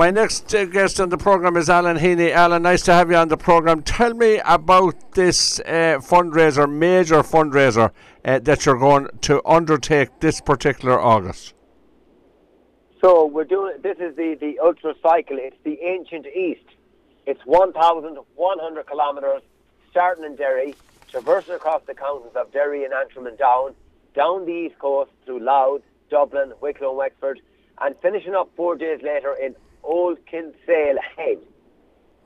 My next uh, guest on the program is Alan Heaney. Alan, nice to have you on the program. Tell me about this uh, fundraiser, major fundraiser uh, that you're going to undertake this particular August. So we're doing this is the the ultra cycle. It's the ancient East. It's 1,100 kilometres, starting in Derry, traversing across the counties of Derry and Antrim and Down, down the east coast through Louth, Dublin, Wicklow, and Wexford, and finishing up four days later in Old Kinsale Head.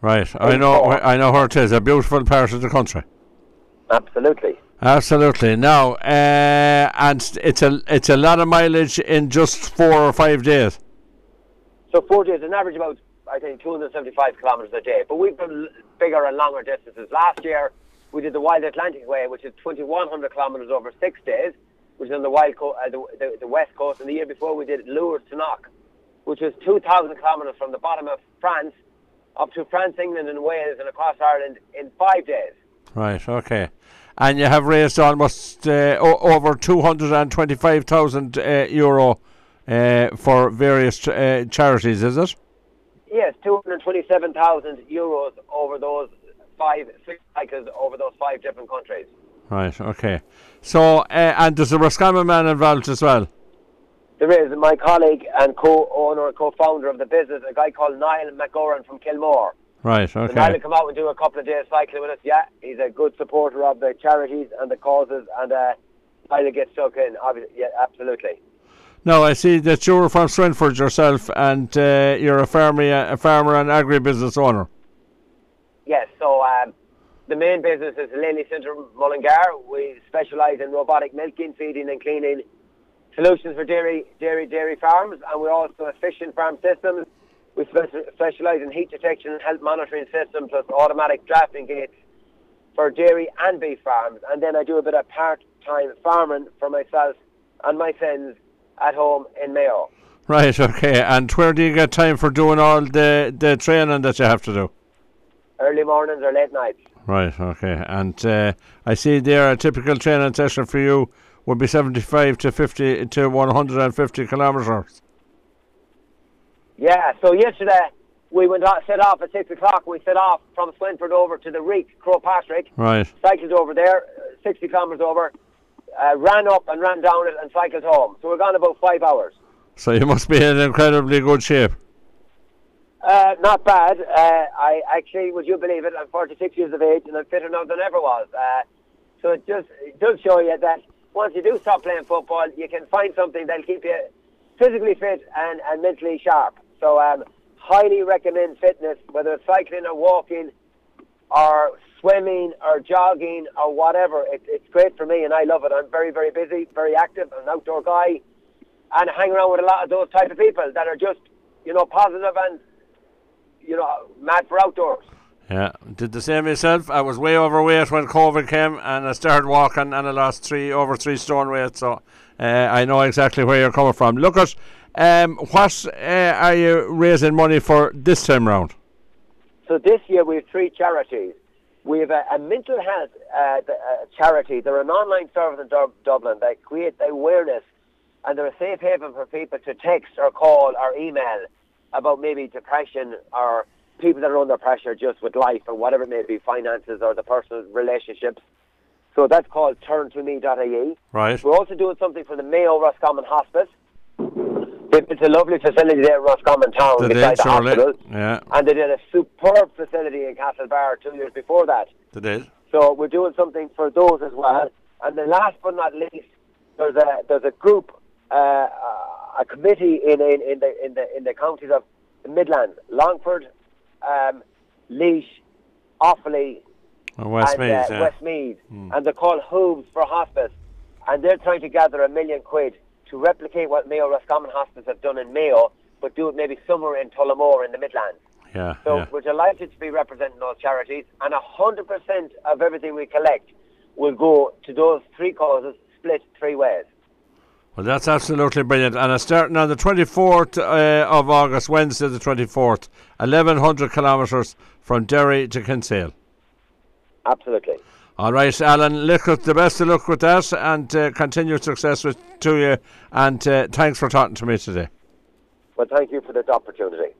Right, I know, I know where it is. A beautiful part of the country. Absolutely. Absolutely. Now, uh, and it's a it's a lot of mileage in just four or five days. So four days, an average about I think 275 kilometres a day. But we've done bigger and longer distances. Last year we did the Wild Atlantic Way, which is 2100 kilometres over six days, which is on the wild co- uh, the, the, the west coast. And the year before we did Lourdes to Knock, which was 2,000 kilometres from the bottom of France up to France, England, and Wales, and across Ireland in five days. Right. Okay. And you have raised almost uh, o- over two hundred and twenty-five thousand uh, euro uh, for various uh, charities. Is it? Yes, 227,000 euros over those five six cycles over those five different countries. Right. Okay. So, uh, and there's a Roscommon man involved as well. There is my colleague and co-owner, co-founder of the business, a guy called Niall McGoran from Kilmore. Right. So Niall Okay. will come out and do a couple of days cycling with us. Yeah, he's a good supporter of the charities and the causes, and uh, Niall will get stuck in. Obviously, yeah, absolutely. No, I see that you're from Swinford yourself, and uh, you're a farmer, a farmer and agribusiness owner. Yes, so um, the main business is Lely Centre Mullingar. We specialise in robotic milking, feeding and cleaning solutions for dairy, dairy, dairy farms, and we're also efficient farm systems. We specialise in heat detection and health monitoring systems, plus automatic drafting gates for dairy and beef farms. And then I do a bit of part-time farming for myself and my sons at home in Mayo. Right. Okay. And where do you get time for doing all the the training that you have to do? Early mornings or late nights. Right. Okay. And uh, I see there a typical training session for you would be seventy-five to fifty to one hundred and fifty kilometres. Yeah, so yesterday we went off, set off at six o'clock. We set off from Swinford over to the Reek, Croagh Patrick, Right. cycled over there, uh, 60 kilometres over, uh, ran up and ran down it and cycled home. So we're gone about five hours. So you must be in incredibly good shape. Uh, not bad. Uh, I actually, would you believe it, I'm 46 years of age and I'm fitter now than ever was. Uh, so it just it does show you that once you do stop playing football, you can find something that'll keep you physically fit and, and mentally sharp. So um, highly recommend fitness, whether it's cycling or walking or swimming or jogging or whatever. It, it's great for me and I love it. I'm very, very busy, very active, I'm an outdoor guy and I hang around with a lot of those type of people that are just, you know, positive and, you know, mad for outdoors. Yeah, did the same myself. I was way overweight when COVID came, and I started walking, and I lost three over three stone weight. So uh, I know exactly where you're coming from. Look at um, what uh, are you raising money for this time round? So this year we have three charities. We have a, a mental health uh, the, uh, charity. They're an online service in Dub- Dublin. They create awareness and they're a safe haven for people to text or call or email about maybe depression or people that are under pressure just with life or whatever it may be, finances or the personal relationships. So that's called turn2me.ie. Right. We're also doing something for the Mayo Roscommon Hospice. It's a lovely facility there in Roscommon Town Did beside the hospital. Yeah, And they did a superb facility in Castlebar two years before that. they did. So we're doing something for those as well. And then last but not least, there's a there's a group, uh, a committee in, in in the in the in the counties of the Midlands, Longford, um, Laois, Offaly, Oh, Westmeath. and uh, yeah. Westmeath, and they're called Hooves for Hospice, and they're trying to gather a million quid to replicate what Mayo Roscommon Hospice have done in Mayo, but do it maybe somewhere in Tullamore in the Midlands. yeah, So yeah. we're delighted to be representing those charities, and 100% of everything we collect will go to those three causes, split three ways. Well, that's absolutely brilliant. And it's starting on the 24th uh, of August, Wednesday the 24th, 1100 kilometres from Derry to Kinsale. Absolutely. All right, Alan, look at the best of luck with that and uh, continued success with, to you. And uh, thanks for talking to me today. Well, thank you for this opportunity.